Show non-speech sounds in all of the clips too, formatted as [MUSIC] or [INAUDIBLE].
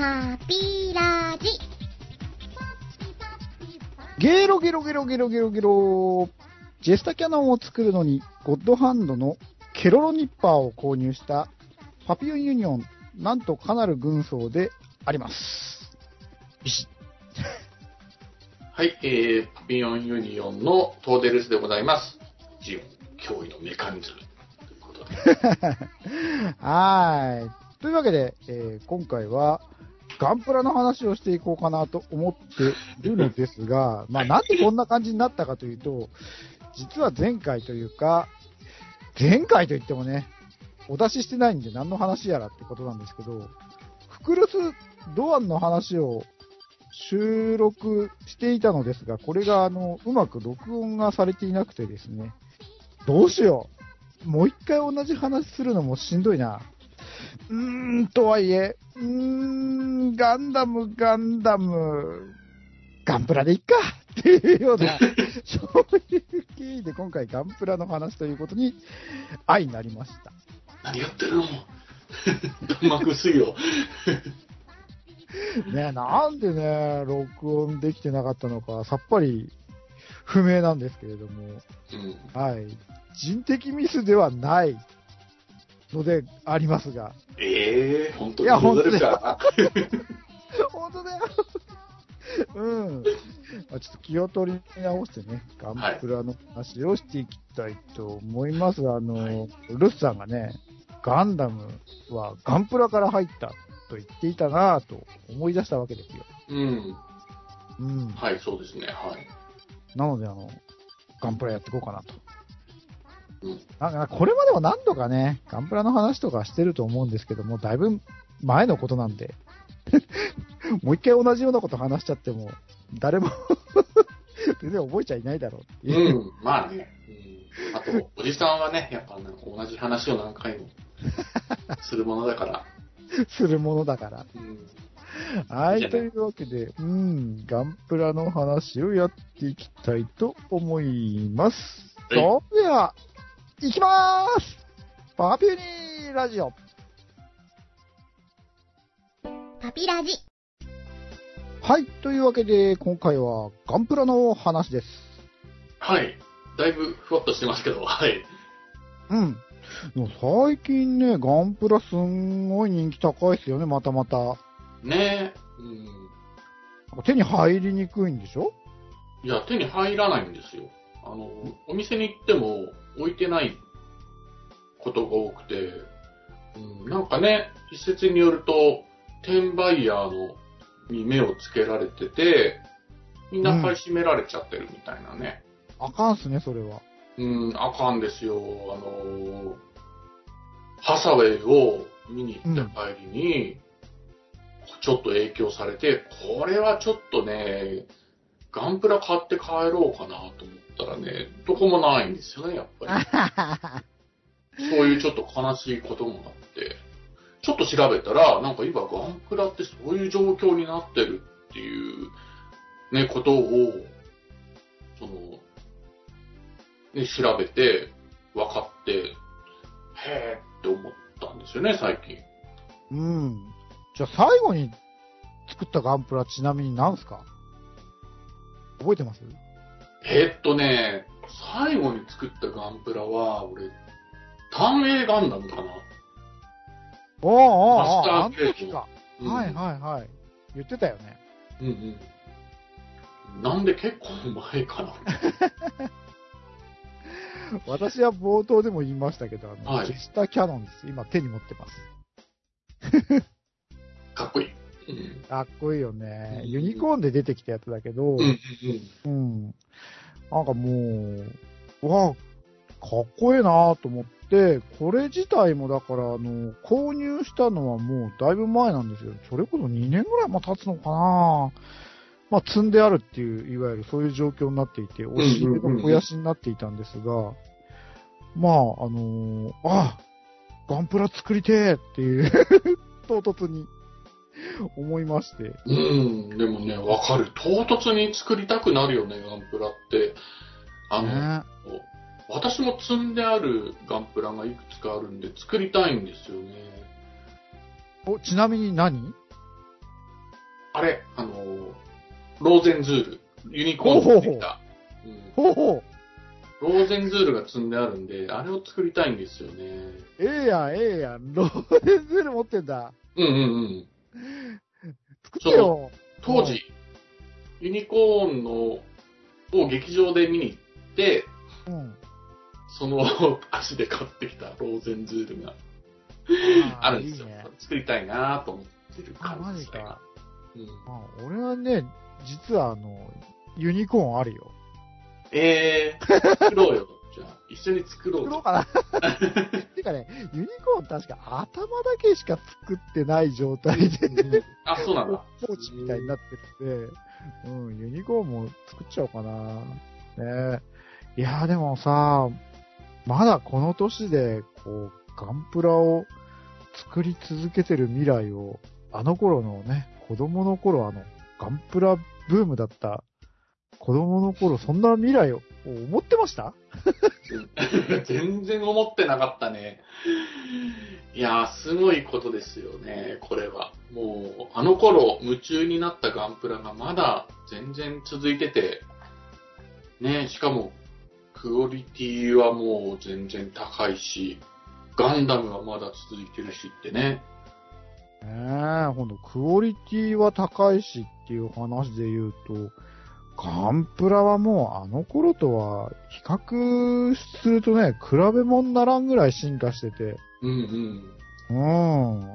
パピラジ。ゲロゲロゲロゲロゲロゲロ。ジェスタキャノンを作るのに、ゴッドハンドのケロロニッパーを購入したパピオンユニオン、なんとかなる軍曹であります。ビシッはい、えー、パピオンユニオンのトーデルスでございます。ジオン、驚異のメカニズム。ということで。[LAUGHS] はーい。というわけで、えー今回は、ガンプラの話をしていこうかなと思っているのですが、まあなんでこんな感じになったかというと、実は前回というか、前回といってもね、お出ししてないんで何の話やらってことなんですけど、フクルス・ドアンの話を収録していたのですが、これがあの、うまく録音がされていなくてですね、どうしよう。もう一回同じ話するのもしんどいな。うーん、とはいえ、うーん、ガンダム、ガンダム、ガンプラでいっかっていうような、[LAUGHS] そういう経緯で今回ガンプラの話ということに愛になりました。何やってるの？弾幕薄いよ。[LAUGHS] ねなんでね、録音できてなかったのか、さっぱり不明なんですけれども、うん。はい。人的ミスではないのでありますが、ええー、本当に？いや戻るか？[LAUGHS] 本当だよ。うん。まあ、ちょっと気を取り直してね、ガンプラの話をしていきたいと思います。あの、はいルスさんがね、ガンダムはガンプラから入ったと言っていたなぁと思い出したわけですよ。うん。うん。はい、そうですね。はい。なので、あの、ガンプラやっていこうかなと。うん。なんか、これまでも何度かね、ガンプラの話とかしてると思うんですけども、だいぶ前のことなんで、[LAUGHS] もう一回同じようなこと話しちゃっても、誰も [LAUGHS] 全然覚えちゃいないだろうっていうう。ん、まあね。うん。あと、おじさんはね、やっぱなんか同じ話を何回も [LAUGHS] するものだから。するものだから。うん。はいというわけで、うん、ガンプラの話をやっていきたいと思います。はいそれでは、いきまーすパピュニーラジオパピラジ。はい、というわけで、今回はガンプラの話です。はい。だいぶふわっとしてますけど、はい。うん。でも最近ね、ガンプラすんごい人気高いですよね、またまた。ねえ。うん。手に入りにくいんでしょ？いや、手に入らないんですよ。あの、お店に行っても置いてないことが多くて、うん、なんかね、一説によると、転売ヤーのに目をつけられてて、みんな買い占められちゃってるみたいなね。あかんっすね、それは。うん、あかんですよ。あの、ハサウェイを見に行った帰りに、ちょっと影響されて、これはちょっとね、ガンプラ買って帰ろうかなと思ったらね、どこもないんですよね、やっぱり。[LAUGHS] そういうちょっと悲しいこともあって、ちょっと調べたら、なんか今ガンプラってそういう状況になってるっていう、ね、ことを、その、ね、調べて、分かって、へえって思ったんですよね、最近。うん。じゃあ最後に作ったガンプラちなみに何すか？覚えてます？えっとね、最後に作ったガンプラは、俺、単影ガンダムかな。おーおーマスターあの時か。うんはいはいはい。言ってたよね。うんうん。なんで結構前かな。[LAUGHS] 私は冒頭でも言いましたけど、あの、はいジェスタキャノンです。今手に持ってます。かっこいい。うん。かっこいいよね。うんユニコーンで出てきたやつだけど、うん。なんかもう、うわかっこいいなと思って、これ自体もだから、あの、購入したのはもうだいぶ前なんですよ。それこそ2年ぐらいも経つのかなまあ、積んであるっていう、いわゆるそういう状況になっていて、押し入れの肥やしになっていたんですが、まあ、あのあ、ガンプラ作りてーっていう、唐突に [LAUGHS] 思いまして。うん。でもね、わかる。唐突に作りたくなるよね、ガンプラって。あの、ね私も積んであるガンプラがいくつかあるんで作りたいんですよね。お、ちなみに何？あれ、あの、ローゼンズール、ユニコーンが出てきた。うんほうほう。ローゼンズールが積んであるんで、あれを作りたいんですよね。ええやん、ええやん。ローレンズール持ってんだ。うんうんうん。[LAUGHS] 作ってよ。当時、ユニコーンの、を劇場で見に行って、うん。その足で買ってきたローゼンズールがあるんですよ。いいね。作りたいなと思ってる感じです。うん、あ俺はね、実はあの、ユニコーンあるよ。えー、作ろうよ。じゃあ、一緒に作ろうよ。作ろうかな。[LAUGHS] てかね、ユニコーン確か頭だけしか作ってない状態で、あ、そうなんだ。ポーチみたいになってて、うん、ユニコーンも作っちゃおうかな。ねいやーでもさ、まだこの年で、こう、ガンプラを作り続けてる未来を、あの頃のね、子供の頃あの、ガンプラブームだった子供の頃、そんな未来を思ってました？全然思ってなかったね。いやー、すごいことですよね、これは。もう、あの頃、夢中になったガンプラがまだ全然続いてて、ね、しかも、クオリティはもう全然高いし、ガンダムはまだ続いてるしってね。ねえ、ほんと、クオリティは高いしっていう話で言うと、ガンプラはもうあの頃とは比較するとね、比べ物にならんぐらい進化してて、うんうん。うん。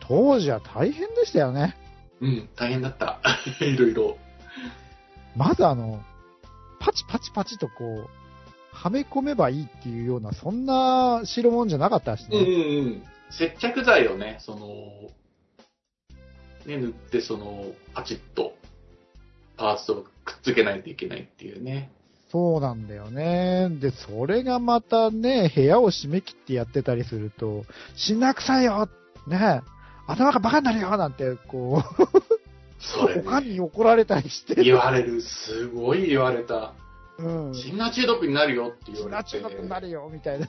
当時は大変でしたよね。うん、大変だった。[LAUGHS] いろいろ。まずあの、パチパチパチとこう、はめ込めばいいっていうような、そんな代物じゃなかったしうんうんね。うん。接着剤をね、その、ね、塗って、その、パチッと、パーツをくっつけないといけないっていうね。そうなんだよね。で、それがまたね、部屋を締め切ってやってたりすると、しんなくさいよね頭がバカになるよなんて、こそれ、う、他ね、に怒られたりして。言われる。すごい言われた。うん。シンナー中毒になるよってシ言われて。ナ中毒になるよ、みたいな。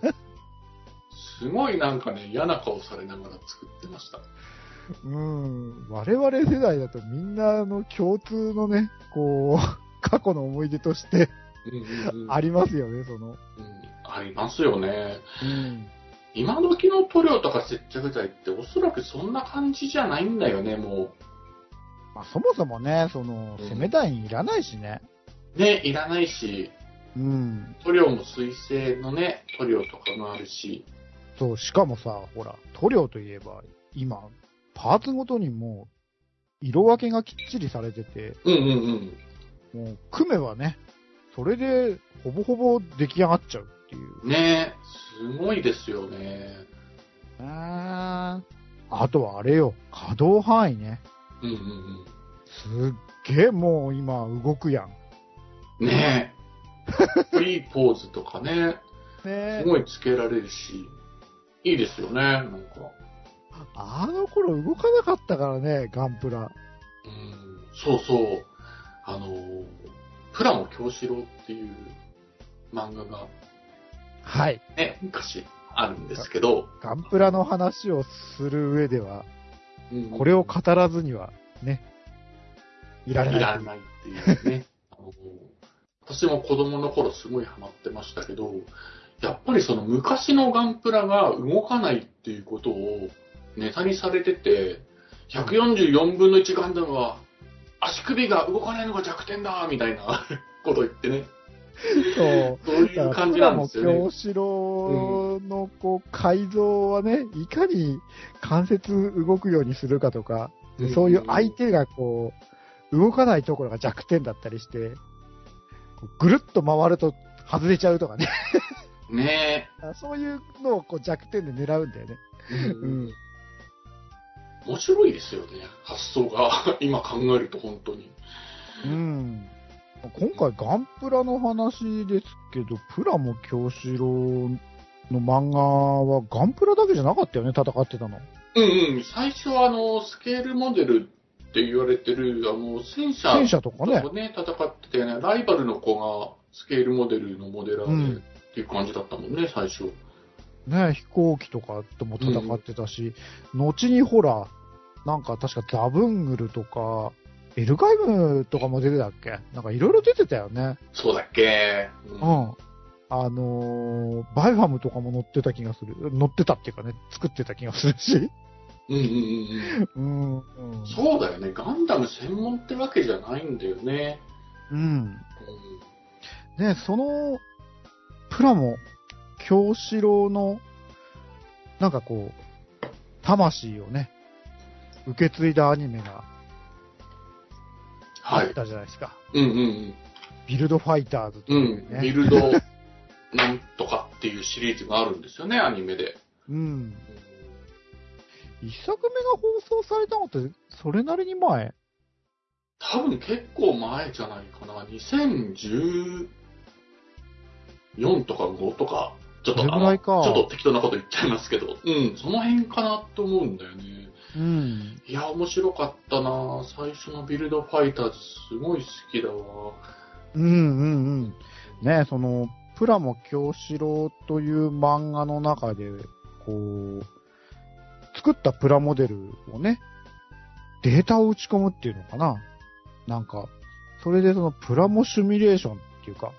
すごいなんかね、嫌な顔されながら作ってました。うん。我々世代だとみんなの共通のね、こう、[LAUGHS] 過去の思い出として。ありますよね、その。うんありますよね。うん。今時の塗料とか接着剤っておそらくそんな感じじゃないんだよね、もまあ、そもそもね、その、うん攻め台にいらないしね。う。ね、いらないし、うん。塗料も水性のね、塗料とかもあるし。そう、しかもさ、ほら、塗料といえば、今、パーツごとにもう、色分けがきっちりされてて、うんうんうん。もう、組めばね、それで、ほぼほぼ出来上がっちゃうっていう。ねすごいですよね。ああとはあれよ、可動範囲ね。うんうんすっげえもう今動くやん。うん。ねえ。[LAUGHS] いいポーズとかね、ねすごいつけられるし、いいですよね、なんか。あの頃動かなかったからね、ガンプラ。うん、そうそう。あの、プラモ京志郎っていう漫画がはい。ね、昔あるんですけど、ガンプラの話をする上では、うんこれを語らずには、ね、いられない。いらないっていうね。[LAUGHS] あの私も子供の頃すごいハマってましたけど、やっぱりその昔のガンプラが動かないっていうことをネタにされてて、144分の1ガンダムは足首が動かないのが弱点だみたいな [LAUGHS] こと言ってね。そう。そういう感じなんですよね。京志郎のこう改造はね、いかに関節動くようにするかとか、そういう相手がこう、動かないところが弱点だったりして、ぐるっと回ると外れちゃうとかね。ね [LAUGHS] そういうのをこう弱点で狙うんだよね。え、ううんん。面白いですよね。発想が [LAUGHS] 今考えると本当に。うん。今回ガンプラの話ですけど、プラモ京志郎の漫画はガンプラだけじゃなかったよね、戦ってたの。うんうん。最初はあの、スケールモデルって言われてる、あの、戦車戦車とかね戦っててね、ライバルの子がスケールモデルのモデラーで、うんっていう感じだったもんね、最初。ね、飛行機とかとも戦ってたし、後にほら、なんか確かザブングルとか、エルガイムとかも出てたっけ？なんかいろいろ出てたよね。そうだっけ？ううん。あのーバイファムとかも乗ってた気がする。乗ってたっていうかね、作ってた気がするし。うんうんうんうん。うん。そうだよね。ガンダム専門ってわけじゃないんだよね。うん。ね、その、プラモ、京志郎の、なんかこう、魂をね、受け継いだアニメがあはい。ったじゃないですか。うんうんビルドファイターズとうん。ういうん。ね。ビルドなんとかっていうシリーズがあるんですよね、アニメで。うん。一作目が放送されたのって、それなりに前？多分結構前じゃないかな。2014とか5とか、ちょっとちょっと適当なこと言っちゃいますけど、うん、その辺かなと思うんだよね。うん。いや、面白かったな最初のビルドファイターズすごい好きだわ。うんうんうん。ねその、プラモ京志郎という漫画の中で、こう、作ったプラモデルをね、データを打ち込むっていうのかななんか、それでそのプラモシミュレーションっていうか、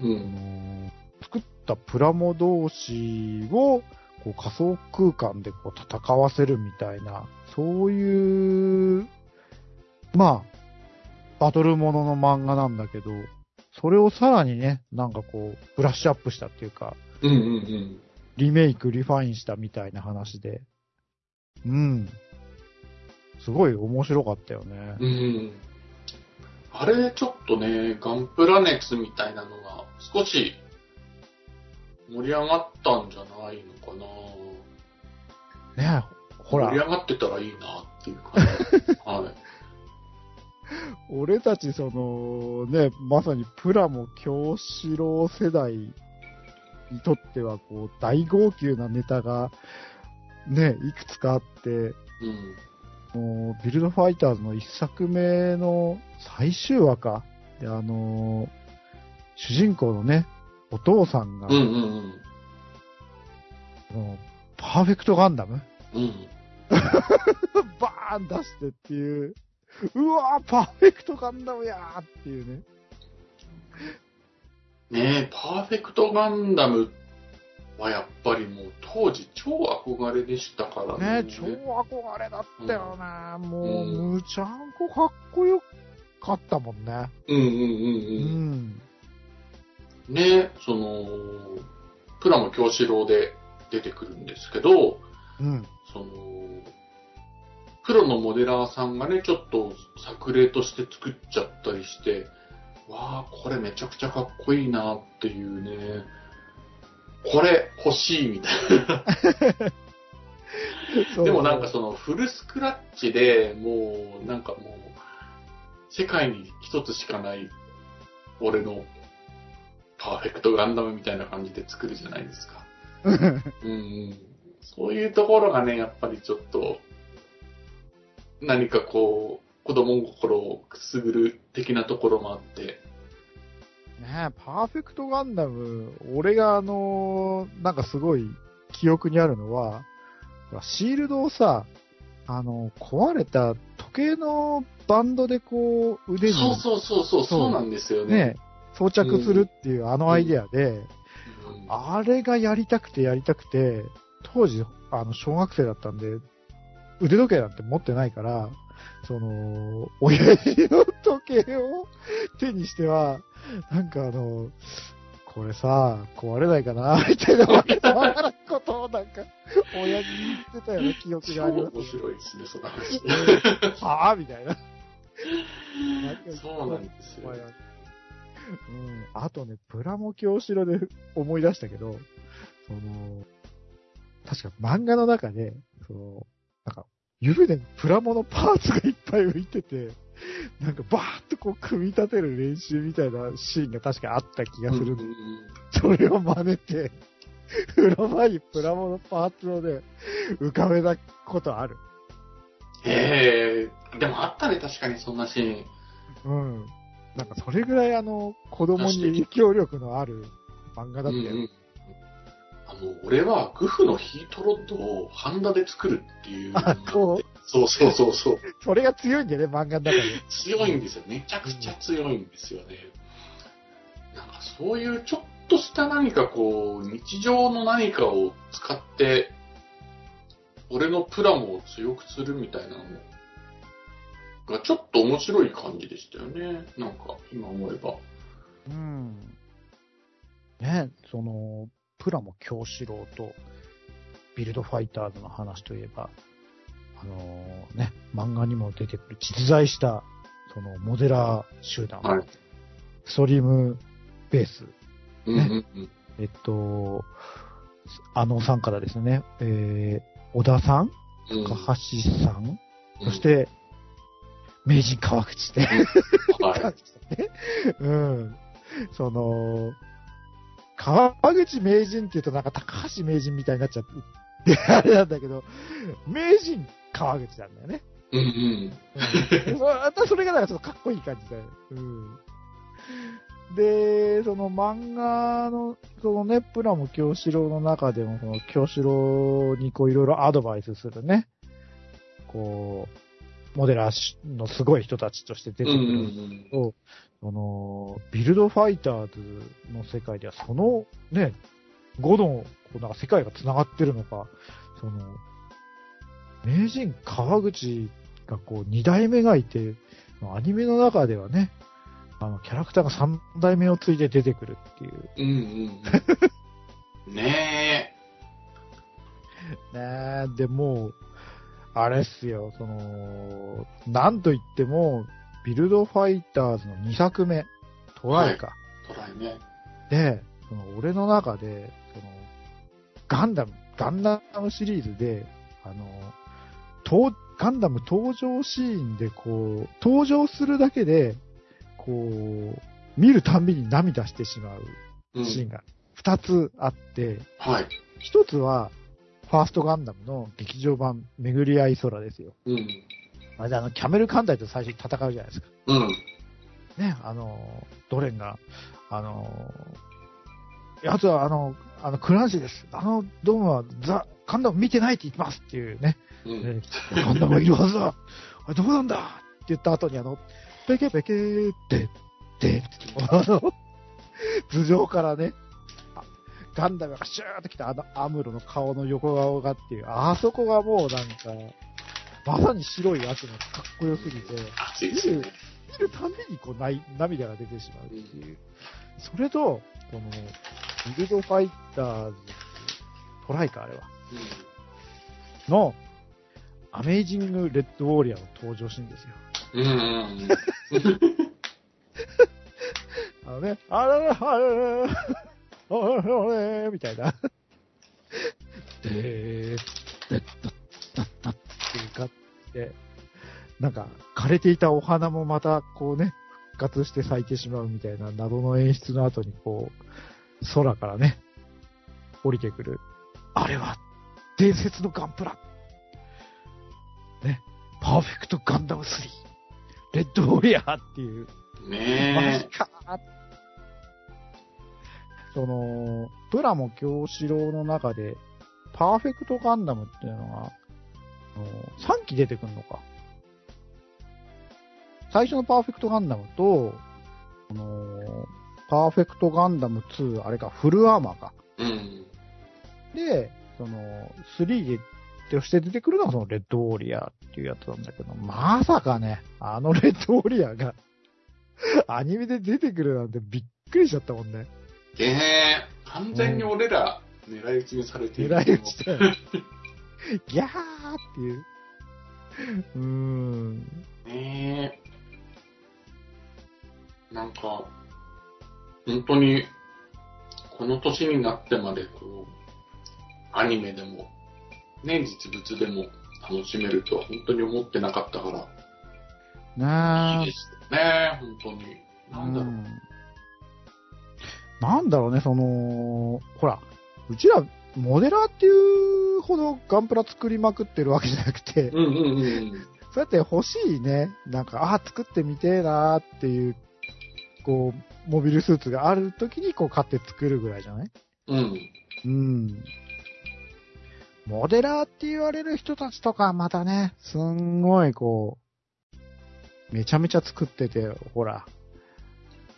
うあん。の作ったプラモ同士をこう仮想空間でこう戦わせるみたいな、そういう、まあ、バトルものの漫画なんだけど、それをさらにね、なんかこう、ブラッシュアップしたっていうか、うんうんうん。リメイク、リファインしたみたいな話で、うん。すごい面白かったよね。うん。あれ、ちょっとね、ガンプラ熱みたいなのが少し盛り上がったんじゃないのかな。ねほら盛り、上がってたらいいなっていう感じ。[LAUGHS] はい。俺たちその、ね、まさにプラモ京志郎世代にとっては、こう、大号泣なネタが、ね、いくつかあって、うん。もう、ビルドファイターズの一作目の最終話か。で、あのー主人公のね、お父さんが、うんうんあのパーフェクトガンダム？うん。うん。バーン出してっていう、うわーパーフェクトガンダムやーっていうね。ねえ、パーフェクトガンダムはやっぱりもう当時超憧れでしたからね。ね超憧れだったよな、もう、うんむちゃんこかっこよかったもんね。ううんうんうんうん。ん。ねえ、その、プラモ京志郎で出てくるんですけど、うん。その、プロのモデラーさんがね、ちょっと作例として作っちゃったりして、わあ、これめちゃくちゃかっこいいなっていうね、これ欲しいみたいな。[LAUGHS] でもなんかそのフルスクラッチでもうなんかもう世界に一つしかない俺のパーフェクトガンダムみたいな感じで作るじゃないですか。うんうん。そういうところがね、やっぱりちょっと何かこう子供心をくすぐる的なところもあって。ねパーフェクトガンダム、俺があのーなんかすごい記憶にあるのは、シールドをさ、あの壊れた時計のバンドでこう腕にそうそうそうそう、そうなんですよね。ね、装着するっていうあのアイデアで、うんあれがやりたくてやりたくて、当時、あの、小学生だったんで、腕時計なんて持ってないから、その、親父の時計を手にしては、なんかあの、これさ、壊れないかなみたいなわけのわからんことをなんか、親父に言ってたような記憶超があります面白いですね、その話。[LAUGHS] はぁみたいな。[LAUGHS] そうなんですよ。うん。あとね、プラモ教師ろで思い出したけど、その、確か漫画の中で、その、なんか、湯船にプラモのパーツがいっぱい浮いてて、なんかバーッとこう組み立てる練習みたいなシーンが確かあった気がする。うんうんうんそれを真似て、風呂場にプラモのパーツをね、浮かべたことある。へえ、でもあったね、確かにそんなシーン。うん。なんかそれぐらいあの、子供に影響力のある漫画だったよ。うんうんあの、俺はグフのヒートロッドをハンダで作るっていうあってあこう？そうそうそうそう。[LAUGHS] それが強いんだよね、漫画の中で。強いんですよ。めちゃくちゃ強いんですよね。なんかそういうちょっとした何かこう、日常の何かを使って、俺のプラモを強くするみたいなのがちょっと面白い感じでしたよね。なんか今思えば。うん。ね、その、プラモ京志郎とビルドファイターズの話といえば、あのね、漫画にも出てくる実在した、そのモデラー集団、はいストリームベース、うんうんうん。えっと、あのさんからですね、えー、小田さん、うん高橋さん、そし、て、名人川口で、は [LAUGHS] うん。その、川口名人って言うとなんか高橋名人みたいになっちゃって、あれなんだけど、名人川口なんだよね。い。うんうん。うん、そまた [LAUGHS] それがなんかちょっとかっこいい感じだよ。うん。で、その漫画の、そのね、プラモ京志郎の中でも、その京志郎にこういろいろアドバイスするね、こう、モデラーのすごい人たちとして出てくうんうるんと、その、ビルドファイターズの世界では、そのね、5の、こうなんか世界が繋がってるのか、その、名人川口がこう2代目がいて、アニメの中ではね、あの、キャラクターが3代目を継いで出てくるっていう。うん。うんうん。[LAUGHS] ねねえ、でもう、あれっすよ、その、なんといっても、ビルドファイターズの2作目、トライか。え、トライね。で、その俺の中で、その、ガンダム、ガンダムシリーズで、あの、とガンダム登場シーンでこう、登場するだけで、こう、見るたんびに涙してしまううん。シーンが2つあって、はい。一つは、ファーストガンダムの劇場版、巡り合い空ですよ。うん。あれであの、キャメル艦隊と最初に戦うじゃないですか。うん。ね、あの、ドレンが、あの、やつはあの、あの、クランシーです。あのドームはザ・ガンダム見てないって言ってますっていうね。うん。ねガンダムがいるはずだあれどこなんだ？って言った後にあの、ペケペケーって、で、あの、頭上からね、あガンダムがシューッと来たあのアムロの顔の横顔がっていう、あそこがもうなんか、まさに白い圧がかっこよすぎて、熱いですよね。見るたんびにこうない涙が出てしまうっていう。それと、この、ビルドファイターズ、トライか、あれは。の、アメイジング・レッド・ウォーリアーの登場シーンですよ。うん。うんうんあのね、あらら、あらら、あらら、みたいな。でー、でっだったったっていうかって、なんか、枯れていたお花もまた、こうね、復活して咲いてしまうみたいな謎の演出の後に、こう、空からね、降りてくる。あれは、伝説のガンプラ。ね、パーフェクトガンダム3。レッドウォリアーっていう、うん。マねジかーその、プラモ京志郎の中で、パーフェクトガンダムっていうのが、あの3機出てくるのか。最初のパーフェクトガンダムと、あのパーフェクトガンダム2、あれか、フルアーマーか。え。うん。で、その、3で、として出てくるのがそのレッドウォーリアーっていうやつなんだけど、まさかね、あのレッドウォーリアーが、アニメで出てくるなんてびっくりしちゃったもんね。ねえ。完全に俺ら狙い撃ちにされている。狙い撃ちだよ。ギャーっていう。うーん。ねえ。なんか、本当に、この年になってまで、こう、アニメでも、ね、実物でも楽しめるとは本当に思ってなかったから、ないいですよね、本当に。なんだろう。うんなんだろうね、その、ほら、うちら、モデラーっていうほどガンプラ作りまくってるわけじゃなくて、うんうんうん。そうやって欲しいね、なんか、ああ、作ってみてえなーっていう、こう、モビルスーツがある時に、こう、買って作るぐらいじゃない？うん。うん。モデラーって言われる人たちとかまたね、すんごいこう、めちゃめちゃ作ってて、ほら、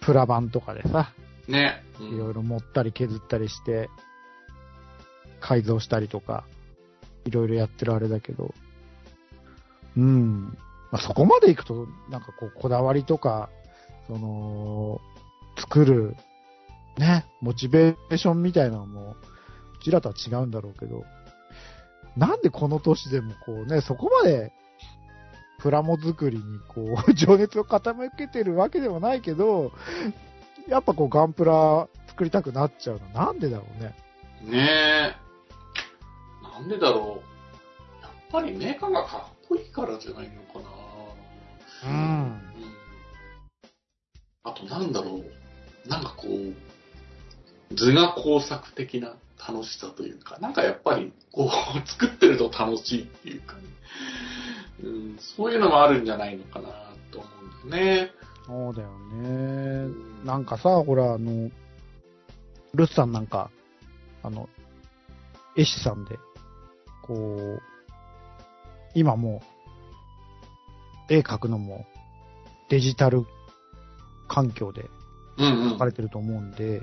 プラ版とかでさ、ね。いろいろ持ったり削ったりして、改造したりとか、いろいろやってるあれだけど、うん。まあ、そこまで行くと、なんかこう、こだわりとか、その、作る、ね、モチベーションみたいなのも、うちらとは違うんだろうけど、なんでこの年でもこうね、そこまで、プラモ作りにこう、[LAUGHS] 情熱を傾けてるわけでもないけど、やっぱこうガンプラ作りたくなっちゃうの。なんでだろうね。ねえ。なんでだろう。やっぱりメカがかっこいいからじゃないのかな。うん。うんあとなんだろう。なんかこう、図画工作的な楽しさというか、なんかやっぱりこう、[LAUGHS] 作ってると楽しいっていうかね。うん、そういうのもあるんじゃないのかなと思うんだよね。そうだようね。んなんかさ、ほら、あの、ルスさんなんか、あの、絵師さんで、こう、今もう、絵描くのもデジタル環境でうんうん書か。れてると思うんで、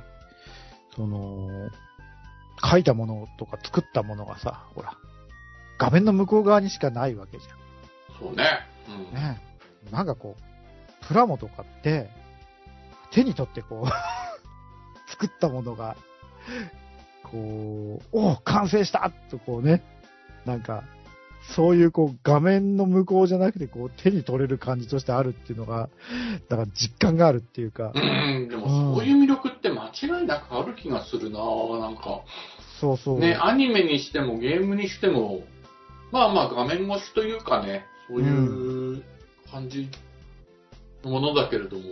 その、書いたものとか作ったものがさ、ほら、画面の向こう側にしかないわけじそうね。ゃうんん。ね。なんかこう、プラモとかって、手に取ってこう、[LAUGHS] 作ったものが、こう、おう完成したとこうね、なんか、そういうこう画面の向こうじゃなくてこう手に取れる感じとしてあるっていうのが、だから実感があるっていうかう、ん、でもそういう魅力って間違いなくある気がするななんか。そうそう。ね、アニメにしてもゲームにしても、まあまあ画面越しというかね、そういう感じのものだけれども、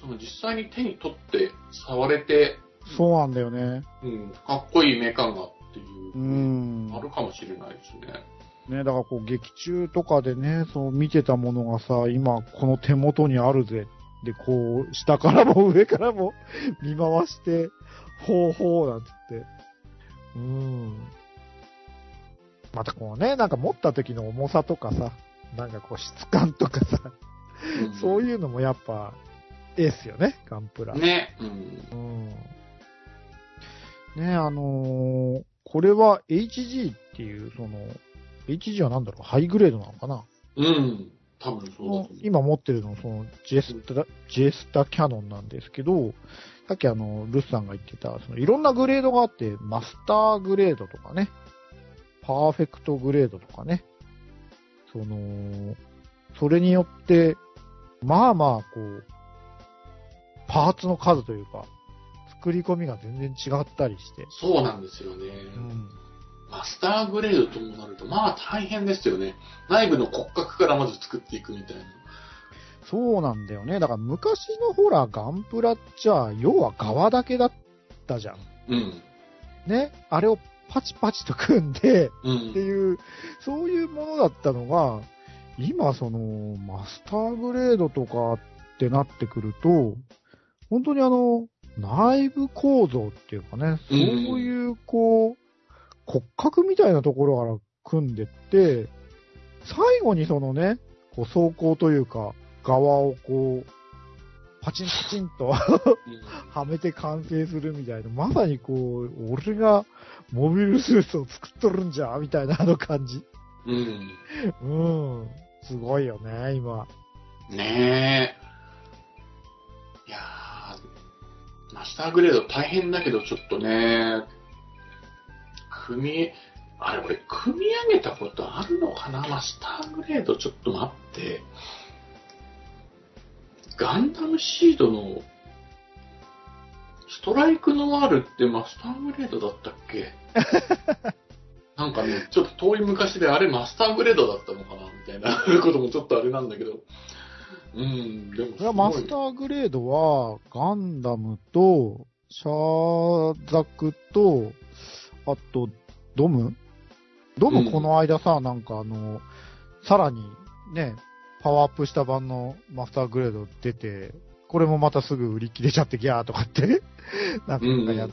その実際に手に取って触れて、そうなんだよね。うん、かっこいいメカがっていうう、ん。あるかもしれないですね。ね、だからこう劇中とかでね、そう見てたものがさ、今この手元にあるぜ。で、こう、下からも上からも [LAUGHS] 見回して、ほうほうなんつって。うん。またこうね、なんか持った時の重さとかさ、なんかこう質感とかさ、そうういうのもやっぱ、ええっすよね、ガンプラ。ん。ね、うん。うん。ねあのーこれは HG っていう、その、HG はなんだろう、ハイグレードなのかな？うん。多分そうだ。今持ってるの、その、ジェスタ、ジェスタキャノンなんですけど、さっきあの、ルスさんが言ってた、その、いろんなグレードがあって、マスターグレードとかね、パーフェクトグレードとかね、その、それによって、まあまあ、こう、パーツの数というか、作り込みが全然違ったりして、そうなんですよね。うん。マスターグレードともなると、まあ大変ですよね。内部の骨格からまず作っていくみたいな。そうなんだよね。だから昔のほら、ガンプラっちゃ、要は側だけだったじゃん。うん。ね？あれをパチパチと組んで、うってん。いう、そういうものだったのが、今その、マスターグレードとかってなってくると、本当にあの、内部構造っていうかね、そういう、こう、骨格みたいなところから組んでって、最後にそのね、こう装甲というか、側をこう、パチンパチンとはめて完成するみたいな、まさにこう、俺がモビルスーツを作っとるんじゃ、みたいなあの感じ。うん。うん。すごいよね、今。ねえ。いやー、マスターグレード大変だけど、ちょっとね、組み、あれ、俺、組み上げたことあるのかな？マスターグレード、ちょっと待って。ガンダムシードの、ストライクノワールってマスターグレードだったっけ？[LAUGHS] なんかね、ちょっと遠い昔であれマスターグレードだったのかなみたいなこともちょっとあれなんだけど。うん、でもすごいこれはマスターグレードは、ガンダムと、シャーザクと、あと、ドム？ドムこの間さ、なんかあの、さらにね、パワーアップした版のマスターグレード出て、これもまたすぐ売り切れちゃってギャーとかって、[LAUGHS] なんかやっ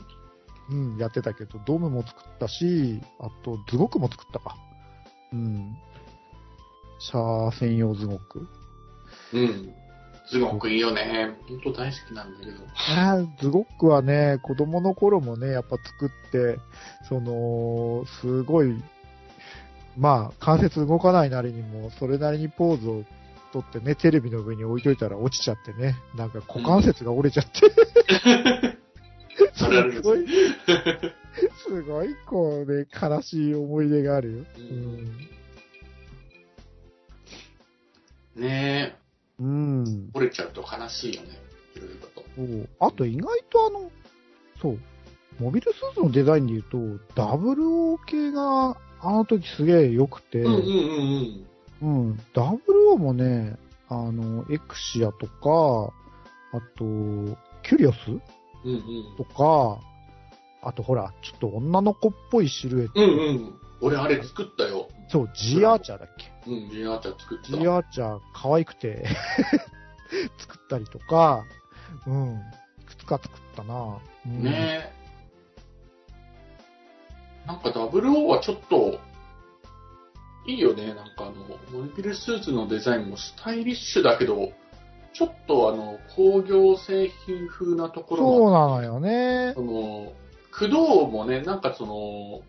うん、やってたけど、ドームも作ったし、あと、ズゴックも作ったか。うん。シャア専用ズゴック。うん。すごくいいよね。本当大好きなんだけど。あーズゴックはね、子供の頃もね、やっぱ作って、その、すごい、まあ、関節動かないなりにも、それなりにポーズを取ってね、テレビの上に置いといたら落ちちゃってね、なんか股関節が折れちゃって、それあるんですすごい、すごい、こうね、悲しい思い出があるよ。うん。ねうんえ、。折れちゃうと悲しいよね。いろいろと。あと意外とあの、そう、モビルスーツのデザインで言うと、WO 系があの時すげえ良くて、うんうんうんうん。うん、WO もね、あの、エクシアとか、あと、キュリオスうんうん。とか、あとほら、ちょっと女の子っぽいシルエット。うんうん。俺あれ作ったよ。そう、G アーチャーだっけ？うん、ジアーチャー作ってた。G アーチャー可愛くて [LAUGHS] 作ったりとか、うん、いくつか作ったな。うん、ねえ。なんか WO はちょっと、いいよね。なんかあの、モビルスーツのデザインもスタイリッシュだけど、ちょっとあの、工業製品風なところそうも、なのよね。その、駆動もね、なんかその、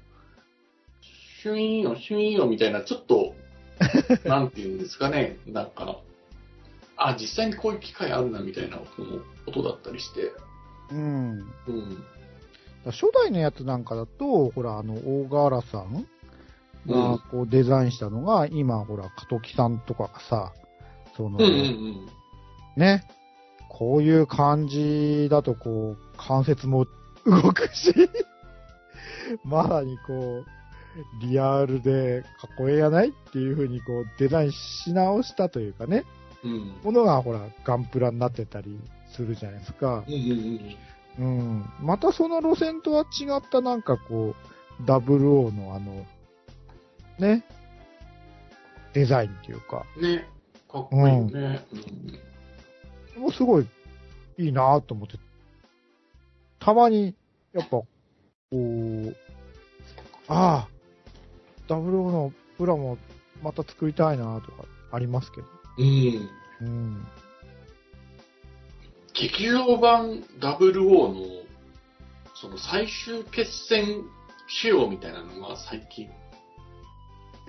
シュイーンよ、シュイーンよみたいな、ちょっと、[LAUGHS] なんていうんですかね、なんか、あ、実際にこういう機械あるなみたいな音だったりして、うん。うん。初代のやつなんかだと、ほら、あの、大河原さんがこうデザインしたのが、今、ほら、加藤木さんとかがさ、その、うんうんうん。ね、こういう感じだと、こう、関節も動くし、[LAUGHS] まさにこう、リアルでかっこええやないっていう風にこう、デザインし直したというかね、うん。ものがほら、ガンプラになってたりするじゃないですか。うん。またその路線とは違ったなんかこう、WO のあの、ね、デザインっていうか、うん。ね。かっこいいよね。うん。もうすごいいいなと思って、たまに、やっぱ、こう、ああ、WO のプラもまた作りたいなとかありますけど。うん。うん。劇場版00の、その最終決戦仕様みたいなのが最近、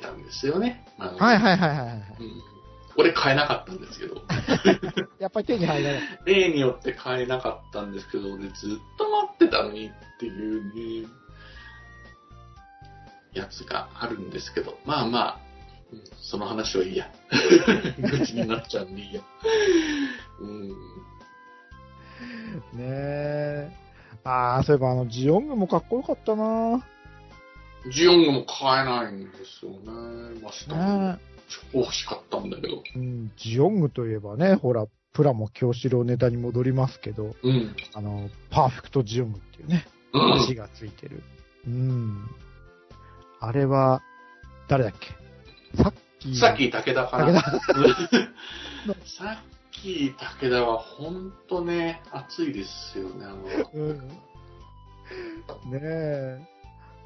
なんですよね。はいはいはいはいはい。うん。俺買えなかったんですけど、[LAUGHS] やっぱり手に入らない。例によって買えなかったんですけど、俺ずっと待ってたのにっていうね、やつがあるんですけど、まあまあ、うんその話はいいや。[LAUGHS] 愚痴になっちゃうんでいいや。うん。ねえ。ああ、そういえばあの、ジオングもかっこよかったなジオングも買えないんですよね。マスター。ね超欲しかったんだけど。え。うん、ジオングといえばね、ほら、プラも京志郎ネタに戻りますけど、うん。あの、パーフェクトジオングっていうね、うん足がついてる。うん。あれは、誰だっけ？さっき。さっき武田かな。武田。[LAUGHS] さっき武田はほんとね、熱いですよね。あのうん。ねえ。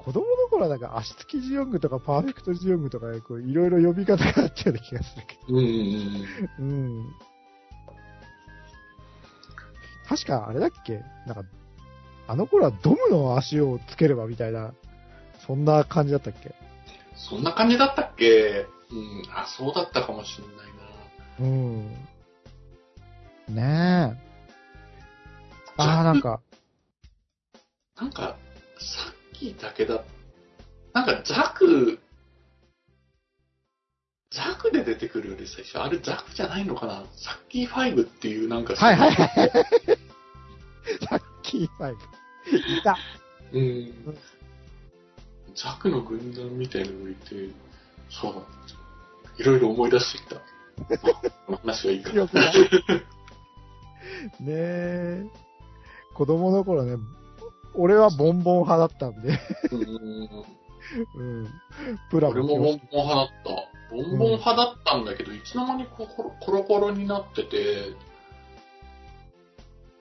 子供の頃はなんか足つきジオングとかパーフェクトジオングとかこういろいろ呼び方があったような気がするけど。うんうんうん。確かあれだっけなんか、あの頃はドムの足をつければみたいな、そんな感じだったっけ？そんな感じだったっけ？うん。あ、そうだったかもしれないな。うん。ねえ。ああ、なんか、なんか、さっき武田、なんかザク、ザクで出てくるより最初、あれザクじゃないのかな？サッキー5っていうなんかはいはいはい。さっき、はい。いた。うん。ザクの軍団みたいなのがいて、そうだ。いろいろ思い出してきた。あこの話はいいかな。ねえ。子供の頃ね、俺はボンボン派だったんで、うんうん。プラ俺もボンボンも派だった。ボンボン派だったんだけど、いつの間にかコロコロコロになってて、っ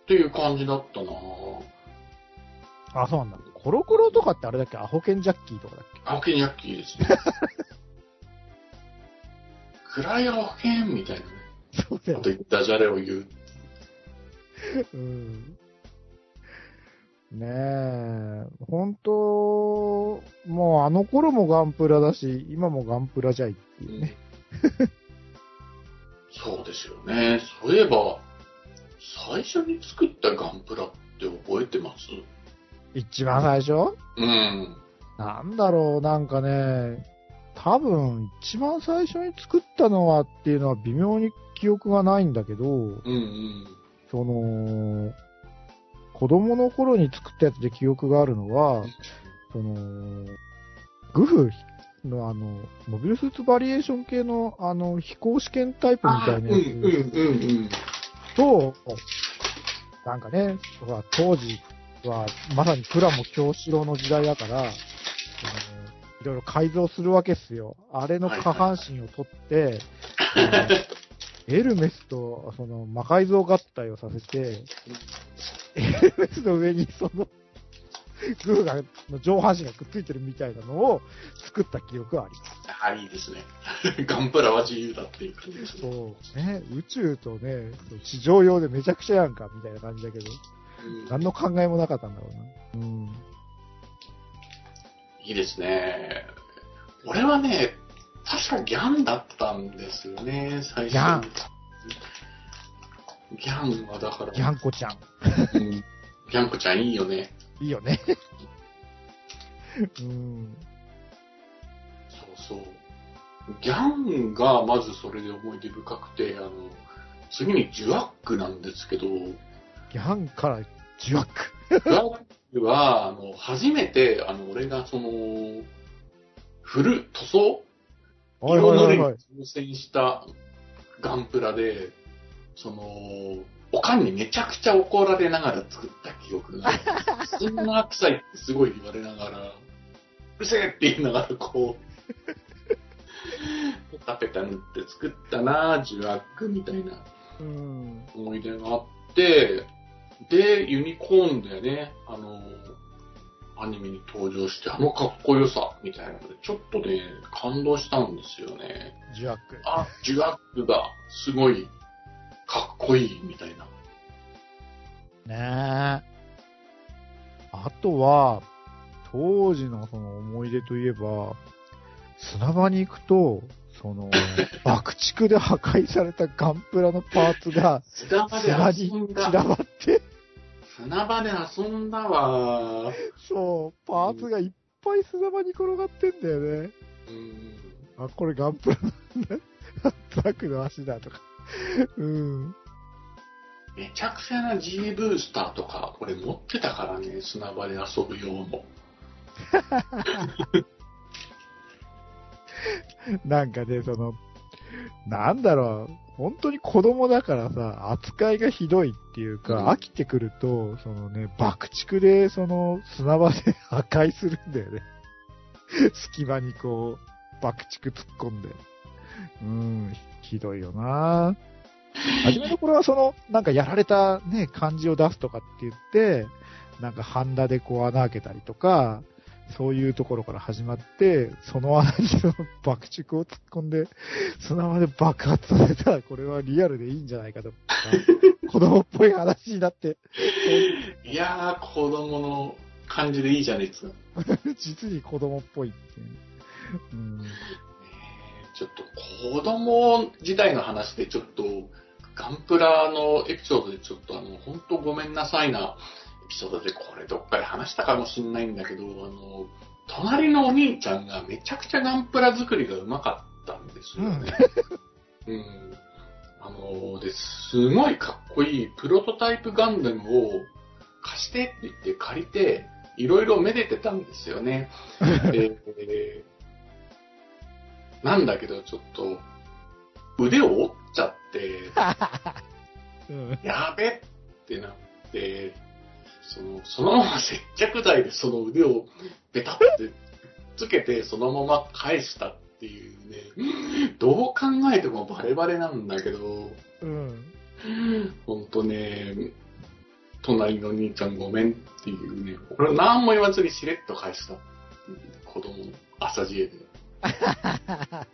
ていう感じだったなあ、そうなんだ。コロコロとかってあれだっけ？アホケンジャッキーとかだっけ？青木ニャッキーですね。[LAUGHS] 暗い青剣みたいなね。そうだよあとダジャレを言う。うん。ねえ、本当もうあの頃もガンプラだし、今もガンプラじゃいっていうね。そうですよね。そういえば、最初に作ったガンプラって覚えてます？一番最初？うん。なんだろう、なんかね、多分一番最初に作ったのはっていうのは微妙に記憶がないんだけど、うんうん。その、子供の頃に作ったやつで記憶があるのは、その、グフのあの、モビルスーツバリエーション系のあの、飛行試験タイプみたいなやうんうんうんつと、なんかね、当時はまさにプラモ京志郎の時代だから、いろいろ改造するわけっすよ。あれの下半身を取って、あ [LAUGHS] のエルメスとその魔改造合体をさせて、エルメスの上にその、グーが、の上半身がくっついてるみたいなのを作った記憶はあります。あ、いいですね。[LAUGHS] ガンプラは自由だっていう感じですね。そう。ね、宇宙とね、地上用でめちゃくちゃやんか、みたいな感じだけど、うん何の考えもなかったんだろうな。うん。いいですね。俺はね、確かギャンだったんですよね、最初。ギャンギャンはだから、ギャンコちゃん。うんギャンコちゃんいいよね。いいよね。うん。そうそう。ギャンがまずそれで思い出深くて、あの、次にジュアックなんですけど、ギャンからジュワック。ジュアックは、あの、初めて、あの、俺がその、フル、塗装はいはいはいはい。挑戦したガンプラで、その、おかんにめちゃくちゃ怒られながら作った記憶が、そんな臭いってすごい言われながら、うるせえって言いながらこう、ペタペタ塗って作ったなジュアックみたいなうん。思い出があって、で、ユニコーンでね、あの、アニメに登場して、あのかっこよさみたいなので、ちょっとね、感動したんですよね。ジュワック。あ、ジュアックがすごいかっこいいみたいな。ねえ。あとは、当時のその思い出といえば、砂場に行くと、その、[LAUGHS] 爆竹で破壊されたガンプラのパーツが砂場砂に散らだ。ばって、砂場で遊んだわ。そう、パーツがいっぱい砂場に転がってんだよね。うん。あ、これガンプラなんだ。トラックの足だとか。うん。めちゃくちゃな G ブースターとか、俺持ってたからね、砂場で遊ぶ用の。[LAUGHS] なんかね、その、なんだろう、本当に子供だからさ、扱いがひどいっていうか、うん飽きてくると、そのね、爆竹で、その、砂場で破壊するんだよね。[LAUGHS] 隙間にこう、爆竹突っ込んで。うん、ひどいよな初めの頃はその、なんかやられたね、感じを出すとかって言って、なんかハンダでこう穴開けたりとか、そういうところから始まって、その穴にその爆竹を突っ込んで、砂場で爆発させたら、これはリアルでいいんじゃないかとか、子供っぽい話になって、いやー、子供の感じでいいじゃねえっつうの。ね [LAUGHS] 実に子供っぽいっていうね。うん。えちょっと子供時代の話でちょっと、ガンプラのエピソードでちょっとあの、本当ごめんなさいなエピソードでこれどっかで話したかもしんないんだけど、あの、隣のお兄ちゃんがめちゃくちゃガンプラ作りがうまかったんですよね。うん。あの、で、すごいかっこいいプロトタイプガンダムを貸してって言って借りて、いろいろめでてたんですよね。[LAUGHS] でえーなんだけど、ちょっと、腕を折っちゃって、[LAUGHS] うん。やべってなって、その、そのまま接着剤でその腕をベタってつけて、そのまま返したっていうね、どう考えてもバレバレなんだけど、うん。ほんとね、隣の兄ちゃんごめんっていうね、俺は何も言わずにしれっと返した子供の朝知恵で。[LAUGHS]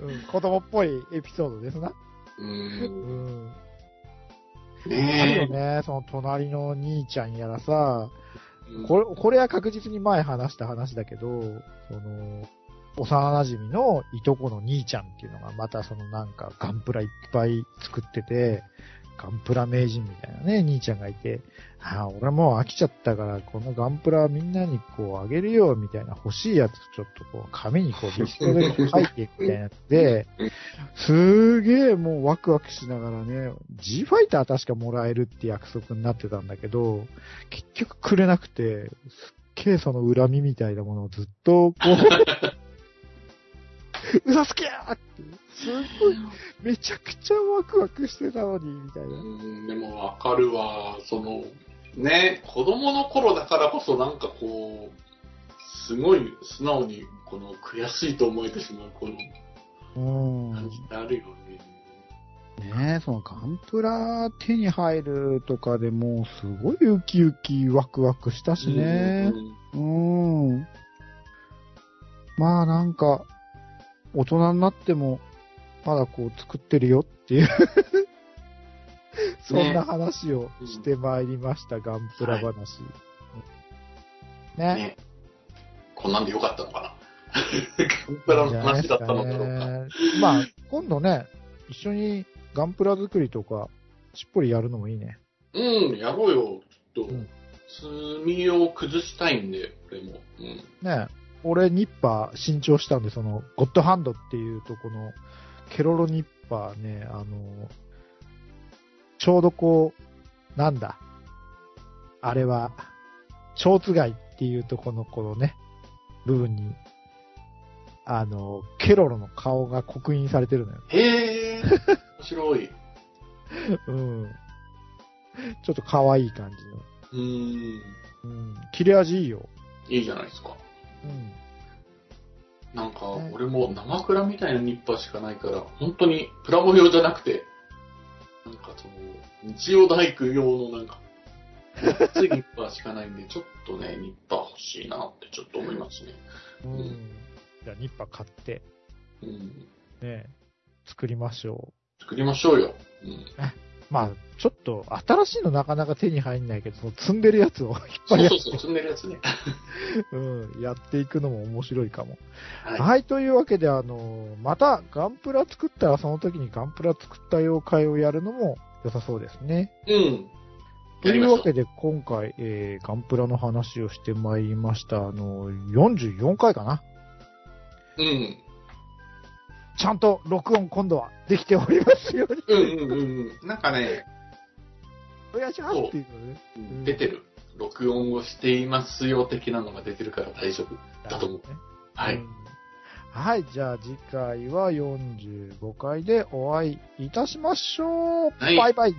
うん、子供っぽいエピソードですな。ううーん。ん。あるよねね、その隣の兄ちゃんやらさ、え。これ、これは確実に前話した話だけど、その、幼馴染のいとこの兄ちゃんっていうのがまたそのなんかガンプラいっぱい作ってて、ガンプラ名人みたいなね、兄ちゃんがいて、ああ、俺もう飽きちゃったから、このガンプラみんなにこうあげるよ、みたいな欲しいやつちょっとこう紙にこうリストで書いていくみたいなやつで、[LAUGHS] すげえもうワクワクしながらね、G ファイター確かもらえるって約束になってたんだけど、結局くれなくて、すっげえその恨みみたいなものをずっとこう、[LAUGHS] 嘘つけやーって、すごい、めちゃくちゃワクワクしてたのに、みたいな。うん、でもわかるわ。その、ね、子供の頃だからこそなんかこう、すごい素直にこの悔しいと思えてしまうこのうん。感じってあるよね。ねえ、そのガンプラ手に入るとかでもうすごいウキウキワクワクしたしね。うん。まあなんか、大人になっても、まだこう作ってるよっていう、[LAUGHS] そんな話をしてまいりました、ガンプラ話。ね。ね。こんなんでよかったのかな。[LAUGHS] ガンプラの話だったのだろうか。ねまあ、今度ね、一緒にガンプラ作りとか、しっぽりやるのもいいね。うん、やろうよ。ちょっとうん、墨を崩したいんで、俺も。うん。ね俺、ニッパー新調したんで、その、ゴッドハンドっていうとこの、ケロロニッパーね、あの、ちょうどこう、なんだ。あれは、蝶つがいっていうとこの、このね、部分に、あの、ケロロの顔が刻印されてるのよ。へえ、面白い。[LAUGHS] うん。ちょっと可愛い感じの。うーん。うん。切れ味いいよ。いいじゃないですか。うん。なんかね、俺も生クラみたいなニッパーしかないから、本当にプラモ用じゃなくて、なんかその、日曜大工用のなんか、ついニッパーしかないんで、[LAUGHS] ちょっとね、ニッパー欲しいなってちょっと思いますね。うん。じゃあ、ニッパー買って、うん。ね、作りましょう。作りましょうよ。うん。[LAUGHS] まあ、ちょっと、新しいのなかなか手に入んないけど、その積んでるやつを [LAUGHS] 引っ張りそうそうそう、積んでるやつね。て、[LAUGHS] うん、やっていくのも面白いかも。はい。はい、というわけで、あの、また、ガンプラ作ったら、その時にガンプラ作った妖怪をやるのも良さそうですね。うん。というわけで、今回、えー、ガンプラの話をしてまいりました。あの、44回かな。うん。ちゃんと録音今度はできておりますように。うんうんうんうん。なんかね、お願いしますっていうのね。ん出てる。録音をしていますよ的なのが出てるから大丈夫。だと思う。はい。うんはい。じゃあ次回は45回でお会いいたしましょう。はいバイバイ。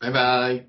バイバイ。